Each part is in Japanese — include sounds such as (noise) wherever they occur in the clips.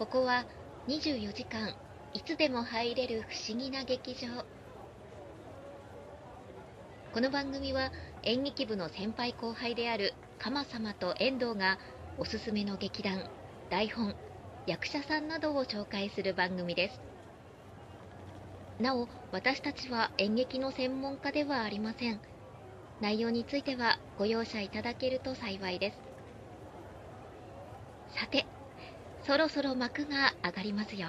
ここは24時間いつでも入れる不思議な劇場。この番組は演劇部の先輩後輩である鎌様と遠藤がおすすめの劇団台本役者さんなどを紹介する番組です。なお私たちは演劇の専門家ではありません。内容についてはご容赦いただけると幸いです。さてそろそろ幕が上がりますよ。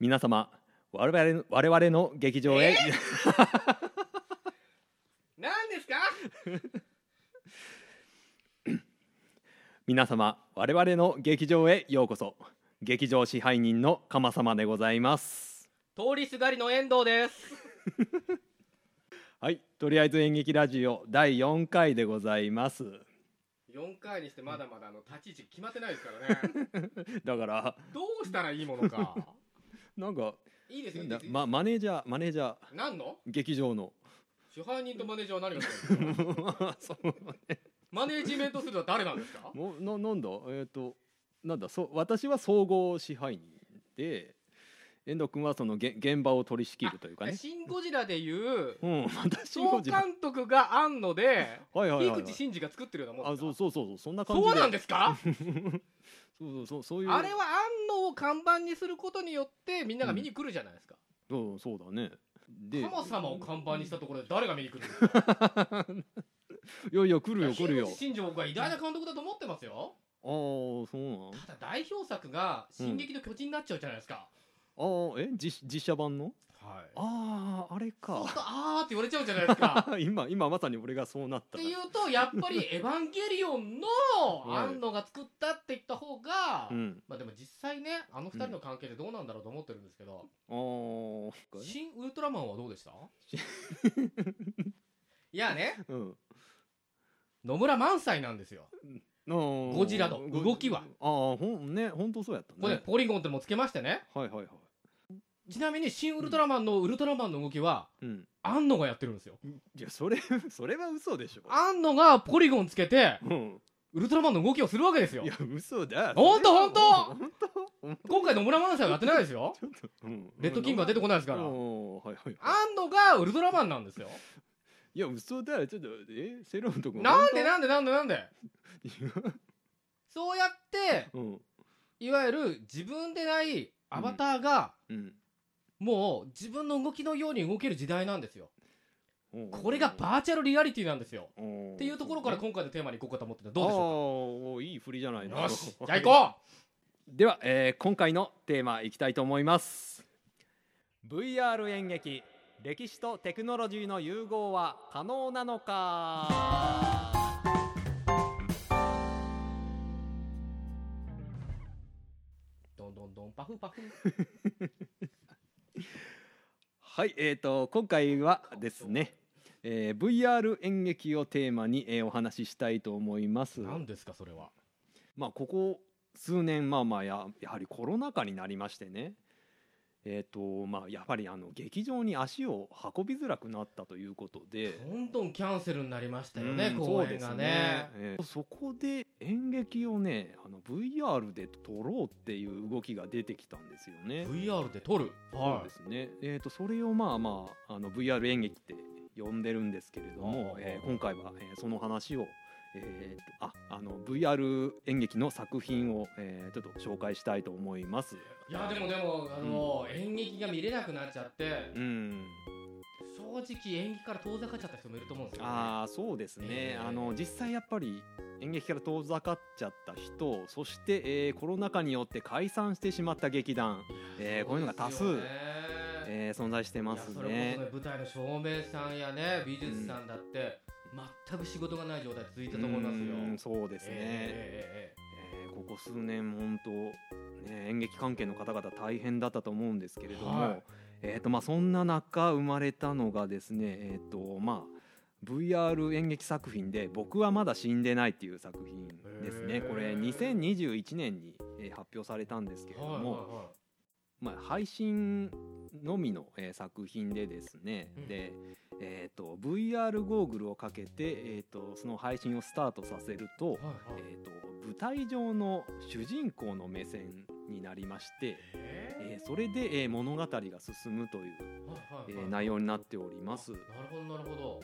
皆様我々我々の劇場へ、(laughs) 何ですか？(laughs) 皆様我々の劇場へようこそ。劇場支配人の鎌様でございます通りすがりの遠藤です。(laughs) はいとりあえず演劇ラジオ第4回でございます。4回にしてまだまだあの立ち位置決まってないですからね。(laughs) だから。どうしたらいいものか。(laughs) なんかいいですよ。いいなですよまマネージャーマネージャー。何の？劇場の。支配人とマネージャーは何がすうマネージメントするのは誰なんですか？もうななんだ？えっ、となんだ？そう私は総合支配人で遠藤君はそのげ現場を取り仕切るというかね。シン・ゴジラでいううん私総も監督が庵野ではいはいはい、はい井口、真嗣が作ってるようなもんあそうそうそうそうそんな感じで。そうなんですか？(laughs) そうそうそうそういう。あれは庵野を看板にすることによってみんなが見に来るじゃないですか、そうそうだね。で鎌様を看板にしたところで誰が見に来るんですかいやいや来るよ来るよ。樋口真嗣僕は偉大な監督だと思ってますよ。ああそうなん。ただ代表作が「進撃の巨人」になっちゃうじゃないですか、ああえ実実写版の？はい。あああれそうかするとあーって言われちゃうじゃないですか。(laughs) 今今まさに俺がそうなっった。てかいうとやっぱり「エヴァンゲリオン」のはい。庵野が作ったって言った方が、うん。まあでも実際ねあの二人の関係でどうなんだろうと思ってるんですけど。ああ「新ウルトラマン」はどうでした？(laughs) いやね。うん。野村萬斎なんですよ。ゴゴジラの動きは。ああほんね本当そうやったね。これねポリゴンってのもつけましてね。はいはいはいちなみに「新ウルトラマン」のウルトラマンの動きはうん。庵野がやってるんですよ。いやそれ (laughs) それは嘘でしょ。庵野がポリゴンつけてうん。ウルトラマンの動きをするわけですよ。いや嘘だ。ほんとほんと本当。今回野村萬斎はやってないですよ。(laughs) うん。レッドキングは出てこないですから。おーはいはい庵野がウルトラマンなんですよ。いや嘘だよ。ちょっとえ？セロンとこなんでなんでなんでなんで？そうやってうん。いわゆる自分でないアバターがうんもう自分の動きのように動ける時代なんですよ。うんこれがバーチャルリアリティなんですよ。っっていうところから今回のテーマにいこうかと思ってた。どうでしょょうか？いい振りじゃないうの？かよしじゃあ行こ (laughs) では、えー今回のテーマいきたいと思います。VR 演劇歴史とテクノロジーの融合は可能なのか？うどんどんどんパフパフ (laughs) はいえー、と今回はですね、えー VR 演劇をテーマに、えーお話ししたいと思います。何ですかそれは。まあここ数年まあまあややはりコロナ禍になりましてね。えーとまあ、やはりあの劇場に足を運びづらくなったということで。どんどんキャンセルになりましたよねうん公演がそうですね。えーそこで演劇をね VR で撮ろうっていう動きが出てきたんですよね。VR で撮る？そうですね、えー、とそれをまあまああの VR 演劇って呼んでるんですけれども、えー今回は、えーその話を、えーとああの VR 演劇の作品を、えーちょっと紹介したいと思います。いやでもでもあの、演劇が見れなくなっちゃってうん正直演劇から遠ざかっちゃった人もいると思うんですよ、ね、ああそうですね、えー。あの実際やっぱり演劇から遠ざかっちゃった人そして、えーコロナ禍によって解散してしまった劇団、えーこういうのが多数、えー存在してますいやそれねこそね舞台の照明さんやね美術さんだって、全く仕事がない状態続いたと思いますよ。うんそうですね、ええーここ数年本当、ね、演劇関係の方々大変だったと思うんですけれども、はいえーとまあ、そんな中生まれたのがですね、えーとまあ、VR 演劇作品で「僕はまだ死んでない」っていう作品ですね。これ2021年に、えー発表されたんですけえええはいれども、はいはい。まあ、配信のみの、えー作品でですね、うん。で、えー、と VR ゴーグルをかけて、えー、とその配信をスタートさせると,、はいはい。えー、と舞台上の主人公の目線になりまして、えーそれで、えー物語が進むという、えー内容になっております。なるほどなるほど。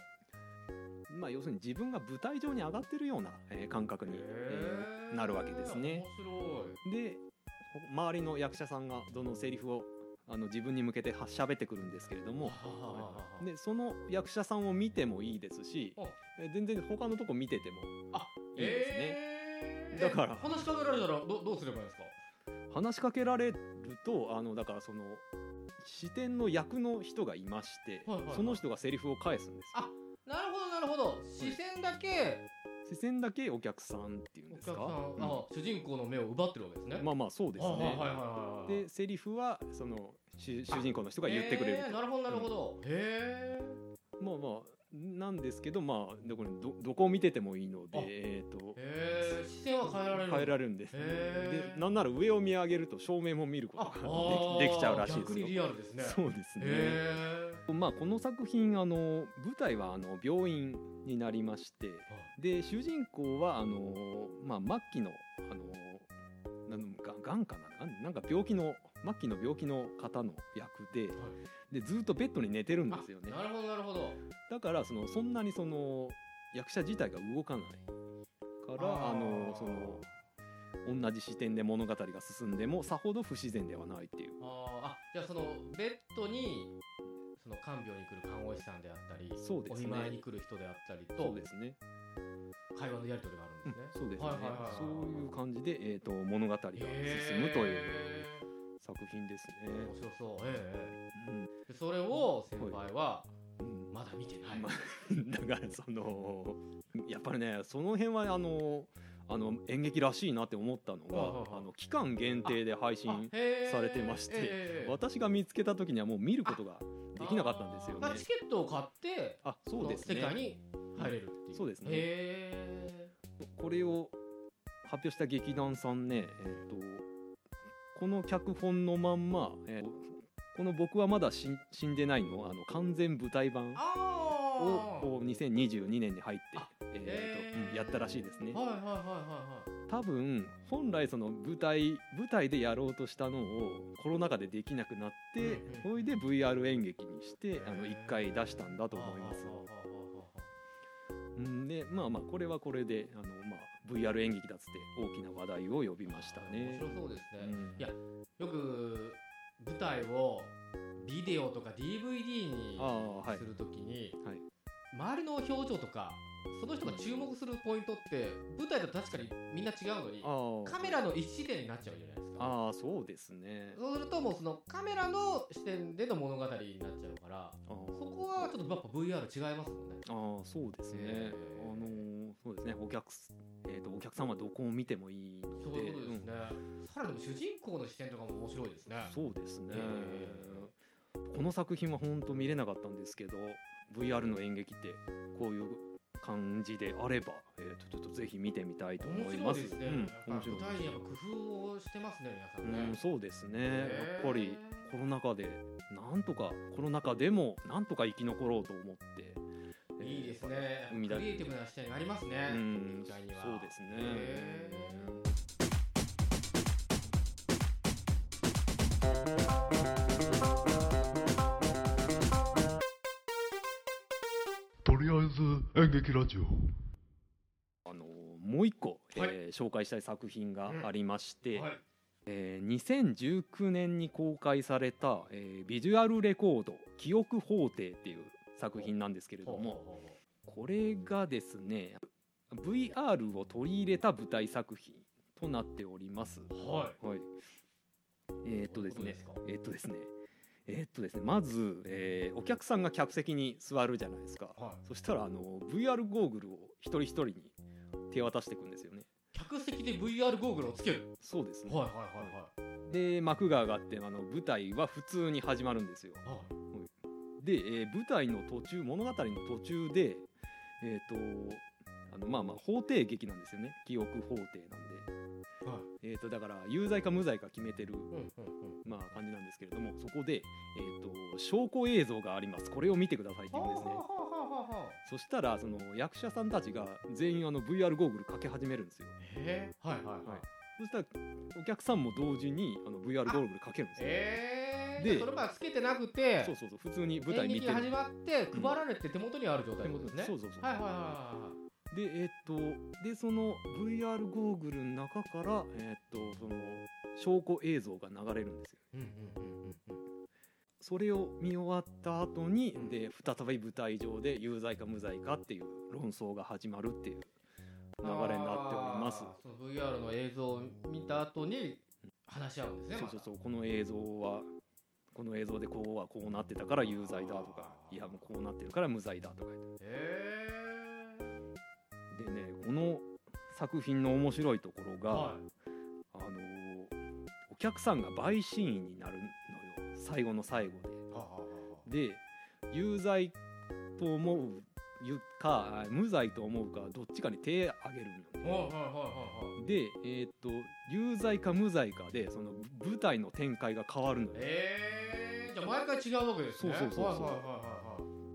まあ、要するに自分が舞台上に上がってるような、えー感覚に、えーなるわけですね。面白い。でほ周りの役者さんがどのセリフをあの自分に向けては喋ってくるんですけれどもでその役者さんを見てもいいですし全然他のとこ見ててもあいいですね。えー。だから話しかけられたらどどうすればいいんですか？話しかけられるとあのだからその視点の役の人がいまして、はいはいはい。その人がセリフを返すんですよ。あなるほどなるほど。視線だけ視線だけお客さんっていうんおですか？うん。あ主人公の目を奪ってるわけですね。まあまあそうですね、でセリフはその主主人公の人が言ってくれるなるほどなるほど、へえまあまあなんですけどまあでこれどどこを見ててもいいのであえっ、とへえ視線は変えられる変えられるんです、へーでなんなら上を見上げると正面も見ることあができできちゃうらしいですよ。ね。そうですね。へまあこの作品あの舞台はあの病院になりましてで主人公はあのまあ末期のあのなんががんかな？なんか病気の末期の病気の方の役ででずっとベッドに寝てるんですよね。なるほどなるほど。だからそのそんなにその役者自体が動かないからあのその同じ視点で物語が進んでもさほど不自然ではないっていう。あー。あじゃあそのベッドにその看病に来る看護師さんであったりそうですね。お見舞いに来る人であったりとそうですね、会話のやり取りがあるんうんですね、そうですね、はいはいはいはいそういう感じで、えー、と物語が進むという。へ作品ですーね、面白そう。ええうん。それを先輩はうん。まだ見てない、まあ (laughs) だからそのやっぱりねその辺はあのあの演劇らしいなって思ったのが、あの期間限定で配信されてましてええ私が見つけた時にはもう見ることができなかったんですよね。チケットを買ってあそうですね。世界に入れるっていう、そうですね。へこれを発表した劇団さんね、えー、とこの脚本のまんま、えーこの「僕はまだ死ん死んでないの」あの完全舞台版をこう2022年に入ってあ、えーとへー。うんやったらしいですね。はいはいはいはいはい。多分本来その舞台舞台でやろうとしたのをコロナ禍でできなくなってうんうんそれで VR 演劇にしてあの1回出したんだと思います。でまあまあこれはこれであの、まあ、VR 演劇だっつって大きな話題を呼びましたね。面白そうですね、うん。いやよく舞台をビデオとか DVD にするときに、はい。周りの表情とかその人が注目するポイントって舞台だと確かにみんな違うのにあカメラの一視点になっちゃうじゃないですか。ああそうですね。そうするともうそのカメラの視点での物語になっちゃうからあそこはちょっとやっぱ VR 違いますもんね。ああそうですね、えー。あのーそうですね。お客す、えー、とお客さんはどこを見てもいいので。そういうことですね、さらに主人公の視点とかも面白いですね。そうですね、えこの作品は本当見れなかったんですけど VR の演劇ってこういう感じであれば、えー、とちょっとぜひ見てみたいと思面います。白いですね、うん、面白い。舞台にやっぱ工夫をしてますね皆さんね、うん、そうですね、やっぱりコロナ禍でなんとかコロナ禍でもなんとか生き残ろうと思って、えーいいですね。クリエイティブな視点がありますね、うん。そうですね。へとりあえず演劇ラジオ。あのもう一個、はい。えー紹介したい作品がありまして、ーはい。えー2019年に公開された、えービジュアルレコード「記憶法廷」っていう作品なんですけれどもこれがですね VR を取り入れた舞台作品となっております。はい。はい、えーっとですねえーっとですねえーっとですねまず、えーお客さんが客席に座るじゃないですか。はい。そしたらあの VR ゴーグルを一人一人に手渡していくんですよね。客席で VR ゴーグルをつける？そうですね、はいはいはいはい。で幕が上がってあの舞台は普通に始まるんですよ。はいで、えー舞台の途中物語の途中でえっ、とあのまあまあ法廷劇なんですよね。記憶法廷なんで、はい。えー、とだから有罪か無罪か決めてる、うんうんうん。ままあ、感じなんですけれどもそこで、えー、と証拠映像があります。これを見てくださいって言うんですね。はあはあはそしたらその役者さんたちが全員あの VR ゴーグルかけ始めるんですよ。へえはいはい。はいそしたらお客さんも同時にあの VR ゴーグルかけるんですよ。でええでそれまあつけてなくてそうそうそう普通に舞台演見てる。劇始まって配られて手元にある状態ですね。そうそうそうはいはいはいはでえーっとでその VR ゴーグルの中からえーっとその証拠映像が流れるんですよ。いうんうんうんうんうん。それを見終わった後にうんで再び舞台上で有罪か無罪かっていう論争が始まるっていう流れになっております。その VR の映像を見た後に話し合うんですねそうそうそうこの映像はこの映像でこうはこうなってたから有罪だとかいやもうこうなってるから無罪だとか言ってへでねこの作品の面白いところが、えはあのーお客さんが陪審員になるのよ。最後の最後で。で有罪と思うゆかあ無罪と思うかどっちかに手あげるんよね。はいはいはいはいはい。でえーっと有罪か無罪かでその舞台の展開が変わるのよ。えー、じゃあ毎回違うわけですね。そうそうそうそう。はいはいはいはい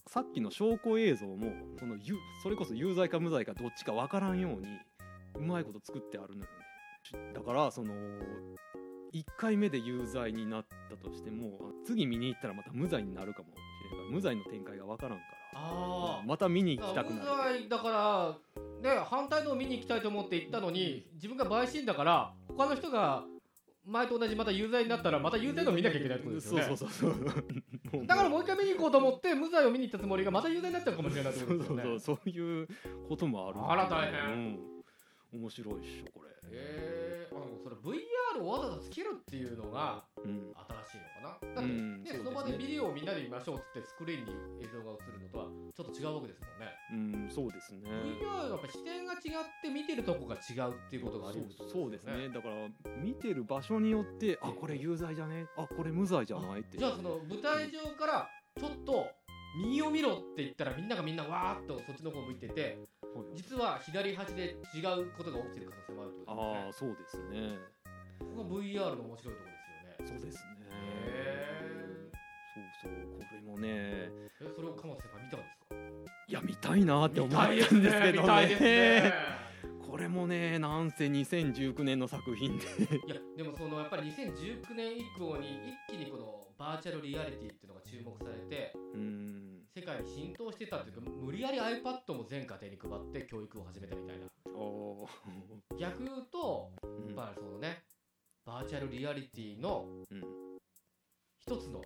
さっきの証拠映像もそのゆそれこそ有罪か無罪かどっちか分からんようにうまいこと作ってあるのよね。だからその1回目で有罪になったとしても次見に行ったらまた無罪になるかもしれないから無罪の展開が分からんからあまた見にあ行きたくなる。だからね反対のを見に行きたいと思って行ったのに自分が陪審だから他の人が前と同じまた有罪になったらまた有罪のを見なきゃいけないってことですよね。そうそうそうそう。だからもう一回見に行こうと思って無罪を見に行ったつもりがまた有罪になっちゃうかもしれないってそうことですよね。そうそうそういうこともある。あら大変。うん、面白いっしょこれ。えー、あのそれ VR をわざわざつけるっていうのがうん。新しいのかな？だって、うんねそうですね。その場でビデオをみんなで見ましょうっつってスクリーンに映像が映るのとはちょっと違うわけですもんね。うんそうですね。VR はやっぱ視点が違って見てるとこが違うっていうことがあり得るってことそうですね。だから見てる場所によってあこれ有罪じゃね？あこれ無罪じゃない？ってじゃあその舞台上からちょっと右を見ろって言ったらみんながみんなわーっとそっちの方向いててはい実は左端で違うことが起きてる可能性もあるとああですそうですね。ねここが VR の面白いところですよね。そうですね。へそうそうこれもね。ーえそれを鎌田先輩見たんですか？いや見たいなって思ったんですけどね。ね。これもねなんせ2019年の作品で。いやでもそのやっぱり2019年以降に一気にこのバーチャルリアリティって界に浸透してたっていうか無理やり iPad も全家庭に配って教育を始めたみたいな。逆言うとうん。やっぱりそのねバーチャルリアリティのうん一つの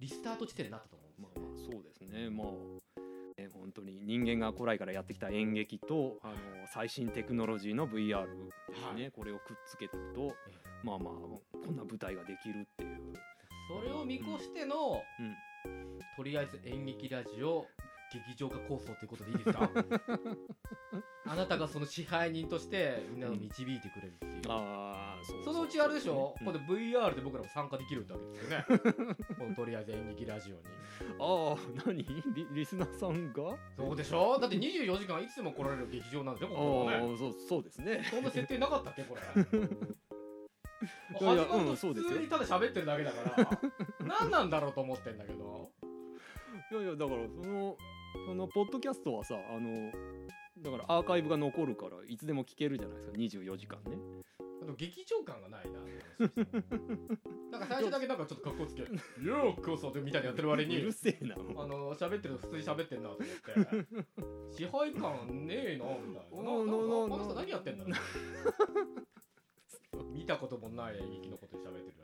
リスタート地点になったと思うんまあですよ、ねまあそうですね。まあね本当に人間が古来からやってきた演劇とあの最新テクノロジーの VR ですね、はこれをくっつけてるとまあまあこんな舞台ができるっていう、それを見越しての、うんとりあえず演劇ラジオ劇場化構想ということでいいですか？(laughs) あなたがその支配人としてみんなを導いてくれるっていう、ああそうそのうちあれでしょ、うん。これ VR で僕らも参加できるんだわけですよね。(laughs) このとりあえず演劇ラジオに。ああ何？リリスナーさんが？そうでしょ？だって24時間いつでも来られる劇場なんですよあここはね。あそうそうですね。そんな設定なかったっけこれ？始まると普通にただ喋ってるだけだから (laughs) 何なんだろうと思ってんだけどいやいやだからそのそのポッドキャストはさあのだからアーカイブが残るからいつでも聞けるじゃないですか。24時間ね。あと劇場感がないな。(laughs) なんか最初だけなんかちょっと格好つけ「(laughs) ようこそ」みたいにやってる割うにるせえな。あの喋ってる普通に喋ってんなと思って。支配感ねえなみたいな。この人何やってんだろう。見たこともない演劇のことで喋ってる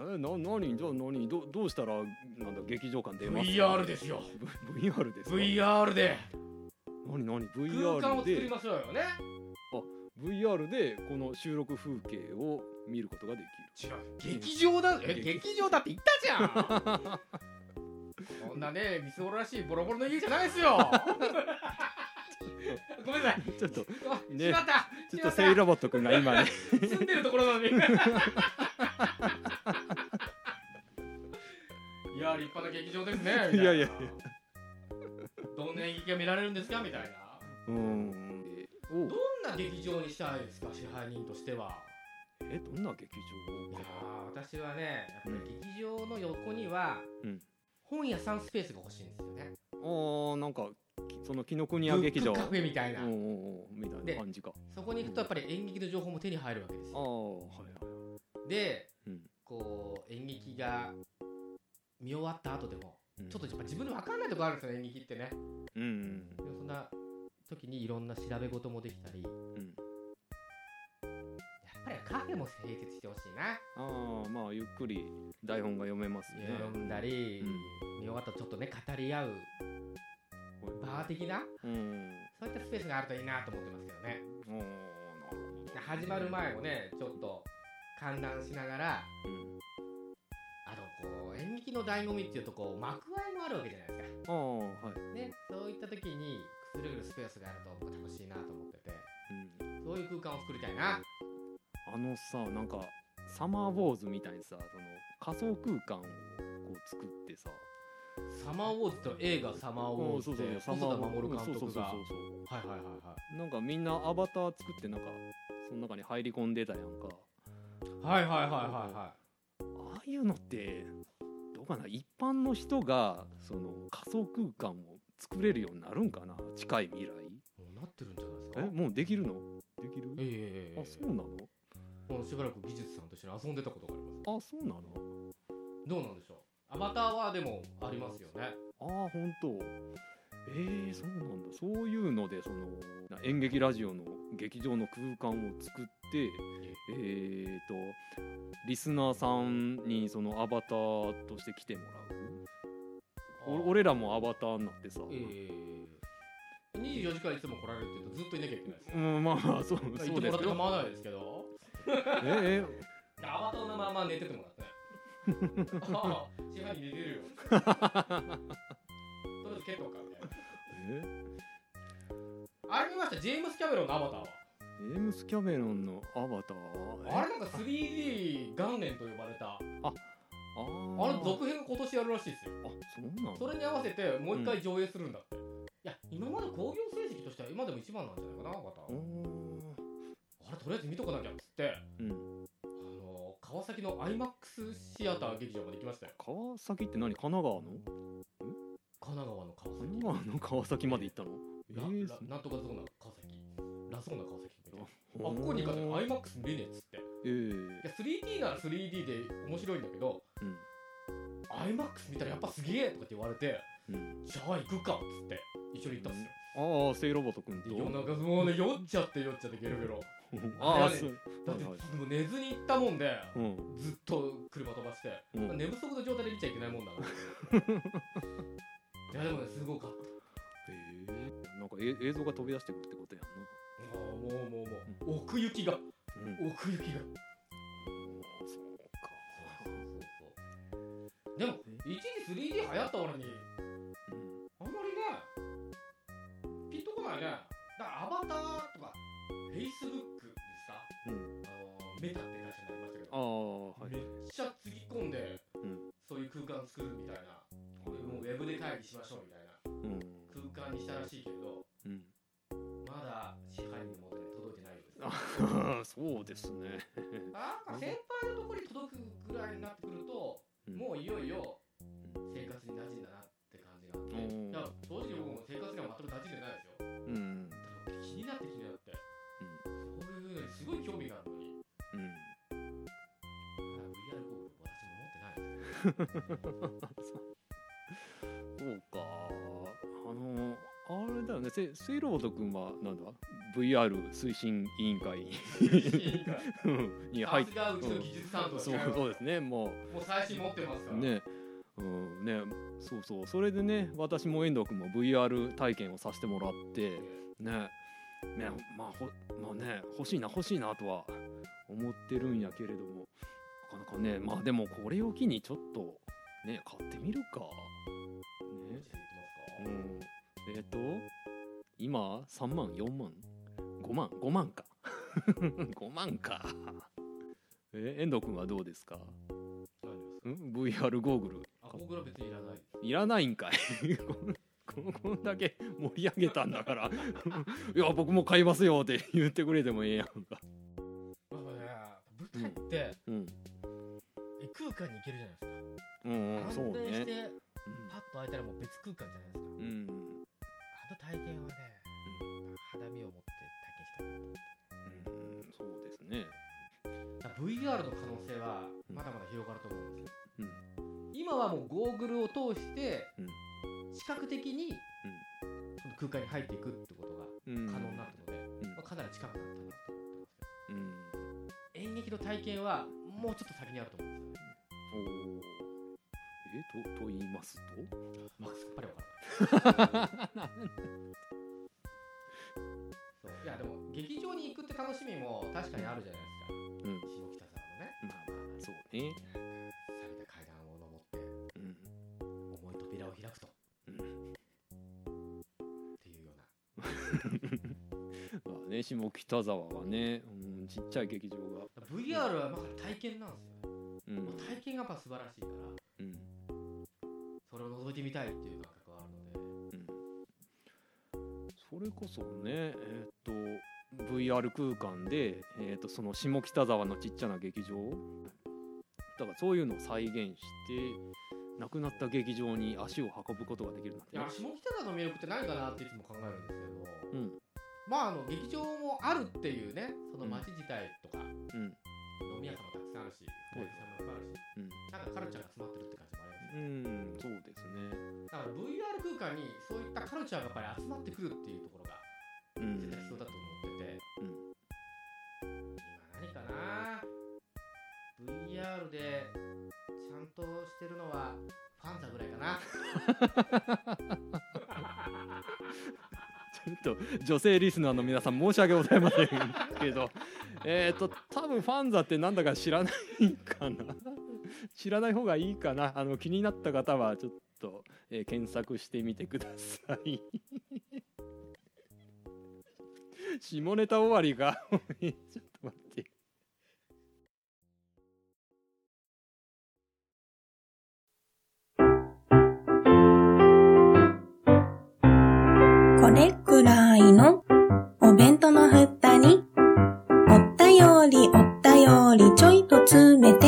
えな何じゃあ何どどうしたらなんだ劇場感出ますか？VR ですよ。VR ですか？VR で。何何空間 VR を作りでましょうよね VR でこの収録風景を見ることができる。違う。劇場だえ劇。劇場だって言ったじゃん。(laughs) こんなねみすぼらしいボロボロの家じゃないですよ。(laughs) ごめんなさい。ちょっとあねしまった。ちょっとセイロボット君が今ね。(laughs) 住んでるところなのに。いや立派な劇場ですねみたいな。いやいやいや。どんな演劇が見られるんですかみたいな。うん。おどんな劇場にしたいですか支配人としては。ええどんな劇いや場かー私はねやっぱり劇場の横には、うん。本屋さんスペースが欲しいんですよね。あーなんかきその紀ノ国屋劇場。ブックカフェみたいな、みたいでな感じか。そこに行くとやっぱり演劇の情報も手に入るわけですああよはいはい。で、うん。こう演劇が見終わった後でも、うん。ちょっとやっぱ自分で分かんないところあるんですよ演劇ってね。うんうんそんな時にいろんな調べ事もできたり。やっうんぱりカフェも併設してほしいな、ああまあゆっくり台本が読めますね。読んだり、見終わったらちょっとね語り合う。バー的な？うん。そういったスペースがあるといいなと思ってますけどね。おーなるほど始まる前もねちょっと観覧しながらうん演劇の醍醐味っていうとこう幕間もあるわけじゃないですか。ああはい。ねそういった時にくつろげるスペースがあると僕楽しいなと思っててうん。そういう空間を作りたいな。あのさなんかサマーウォーズみたいにさその仮想空間をこう作ってさ。サマーウォーズと映画サマーウォーズって細田守監督が。はいはいはいはい。なんかみんなアバター作ってなんかその中に入り込んでたやんか。はいはいはいはいはああいうのってかな一般の人がその仮想空間を作れるようになるんかな？近い未来？いもうなってるんじゃないですか？えもうできるの？できる？ええええあそうなの？もうしばらく技術さんと一緒に遊んでたことがあります。あそうなの？どうなんでしょう？アバターはでもありますよね。ああ本当。えー、そうなんだ。そういうのでそのな演劇ラジオの劇場の空間を作ってえー、とリスナーさんにそのアバターとして来てもらう。お俺らもアバターになってさ、ええ。24時間いつも来られるって言うとずっといなきゃいけないですよ。うんまあそうそう言ってもらって構わないですけど。えアバターのまま寝ててもらって。(laughs) ああ支配人寝てるよ。(laughs) とりあえず蹴っとくかみたいな。え？あれ見ました。ジェームス・キャメロンのアバターは。ジェームス・キャメロンのアバター？え？あれなんか 3D 元年と呼ばれた。あー。あれ続編が今年やるらしいですよ。あそうなのそれに合わせてもう一回上映するんだって、いや今まで興行成績としては今でも一番なんじゃないかなアバターあれとりあえず見とかなきゃっつって。うん。あの川崎の IMAX シアター劇場まで行きましたよ。川崎って何？神奈川の？神奈川の川崎。神奈川の川崎まで行ったの？ラえーラなんとかゾーナ川崎。ラゾーナ川崎みたいな。あここに行かない IMAX 見れねえっつって。いええや 3D なら 3D で面白いんだけど、うん。IMAX 見たらやっぱすげえとかって言われてうん。じゃあ行くかっつって一緒に行ったんですよ、ああセイロボト君とで夜中もうね酔っちゃって酔っちゃってゲロゲロ。あああれそう。だってはいはい。もう寝ずに行ったもんでうん。ずっと車飛ばして、うん。まあ寝不足の状態で見ちゃいけないもんだから。(laughs) いやでもねすごかった映像が飛び出してくるってことやんなああもうもうもう。奥行きが。うん。奥行きが。そうか。そうそうそう。でも一時 3D 流行った俺に。うん。あんまりねピンとこないね。だからアバターとか Facebook ですかうん。あのメタって会社になりましたけあど、あはい。めっちゃつぎ込んで、うん。そういう空間作るみたいな。もうウェブで会議しましょうみたいな。うん。空間にしたらしいけれどうん。まだ支配人の元に届いてないようですあ (laughs) そうですね。なんか先輩のところに届くぐらいになってくると、うん。もういよいよ生活に馴染んだなって感じがあって、うん。いや正直僕も生活には全く馴染んでないですよ。うん。気になって気になって、そういうのにすごい興味があるのに。うん。VR ゴーグル私も持ってないです。そ (laughs) だ。よねセセイロボト君はなんだ？VR 推進委員会。に入って。さすがうちの技術担当そうそうですね。もう。もう最新持ってますから。ね。うん。ね。そうそう。それでね私も遠藤君も VR 体験をさせてもらって。ね。ねまあほまあね欲しいな欲しいなとは思ってるんやけれども。なかなかねまあでもこれを機にちょっとね買ってみるか。ね。うん。えっ、と？今3万4万？5万5万か。(laughs) 5万か。え遠藤君はどうですか？何です。ん？VR ゴーグル。あゴーグルは別にいらない。いらないんかい。(laughs) こここんだけ盛り上げたんだから。(laughs) いや僕も買いますよって言ってくれてもええやんか今はもうゴーグルを通してうん。視覚的にその空間に入っていくってことがうん。可能になったので、うん。まあ、かなり近くなったなと思ってますうん。けど演劇の体験はもうちょっと先にあると思うんですよね。おー。えとと言いますと？まあさっぱりわからない。(laughs) そう。いやでも劇場に行くって楽しみも確かにあるじゃないですか、うん。下北沢のね。まあまあそうねね下北沢はね、うん、ちっちゃい劇場が。VR はまあ体験なんですよ、うん。もう体験がやっぱ素晴らしいから。うん。それを覗いてみたいっていう感覚があるので。うん。それこそねえーっと VR 空間で、えーっとその下北沢のちっちゃな劇場。だからそういうのを再現して亡くなった劇場に足を運ぶことができるなんてね。いや下北沢の魅力って何かなっていつも考えるんですけど、うんまああの劇場もあるっていうねその街自体とか、うん。飲み屋さんもたくさんあるしお客さんもいっぱいあるしうん。なんかカルチャーが詰まってるって感じもありますうよね、んそうですね。だから VR 空間にそういったカルチャーがやっぱり集まってくるっていうところがうん。絶対必要だと思ってて、うん今何かな？VR でちゃんとしてるのはファンザぐらいかな (laughs) と女性リスナーの皆さん申し訳ございませんけど (laughs) えっと多分ファンザってなんだか知らないかな。(laughs) 知らない方がいいかな。あの気になった方はちょっと、えー検索してみてください。(laughs) 下ネタ終わりがちょっと待って。と詰めて、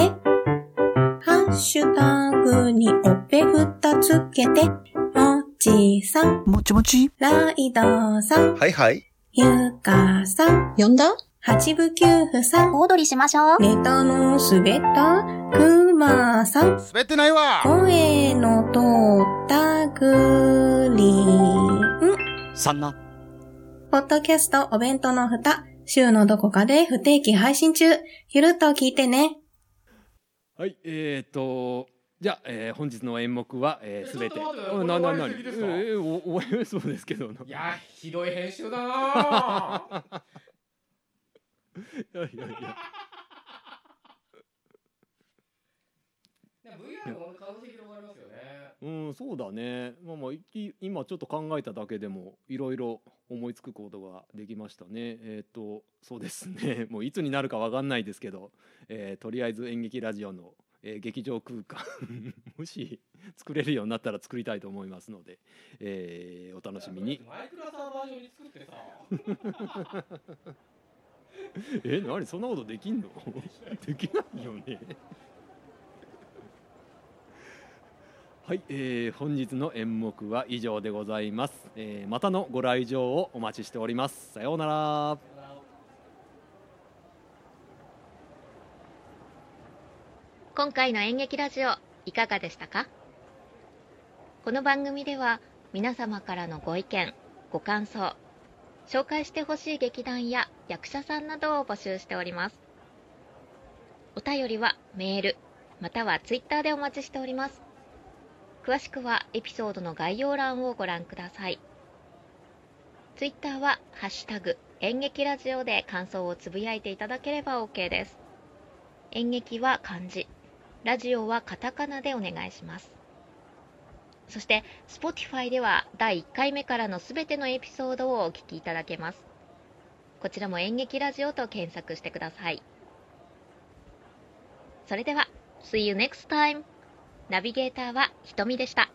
ハッシュタグにおっぺふたつけて、もちさん、もちもち？ライドさん、はいはい。ゆかさん、呼んだ？八部九夫さん、小躍りしましょう。ネタの滑った？くまさん、滑ってないわ声の通ったグリーン。さんな。ポッドキャストお弁当の蓋、週のどこかで不定期配信中。ゆるっと聞いてね。はいえっ、とじゃあ、えー本日の演目は、えー、え全て。ちょっと待ってうんなななこれ終わりすぎですか？えーそうですけど。いやひどい編集だなぁ。(laughs) いやいやいやね VR も可能性広がりますよねうん、そうだね。まあまあ、い今ちょっと考えただけでも、いろいろ思いつくことができましたね。えっ、と、そうですね。(laughs) もういつになるかわかんないですけど、えーとりあえず演劇ラジオの、えー劇場空間、(laughs) もし作れるようになったら作りたいと思いますので、えーお楽しみに。マイクラサーバー上に作ってさ (laughs) え、何？そんなことできんの？できないよね。はい、えー本日の演目は以上でございます、えーまたのご来場をお待ちしております。さようなら。今回の演劇ラジオいかがでしたか？この番組では皆様からのご意見ご感想紹介してほしい劇団や役者さんなどを募集しております。お便りはメールまたはツイッターでお待ちしております詳しくはエピソードの概要欄をご覧ください。ツイッターは「ハッシュタグ演劇ラジオ」で感想をつぶやいていただければ OK です。演劇は漢字。ラジオはカタカナでお願いします。そして Spotify では第1回目からのすべてのエピソードをお聞きいただけます。こちらも演劇ラジオと検索してください。それでは See you next time! ナビゲーターはひとみでした。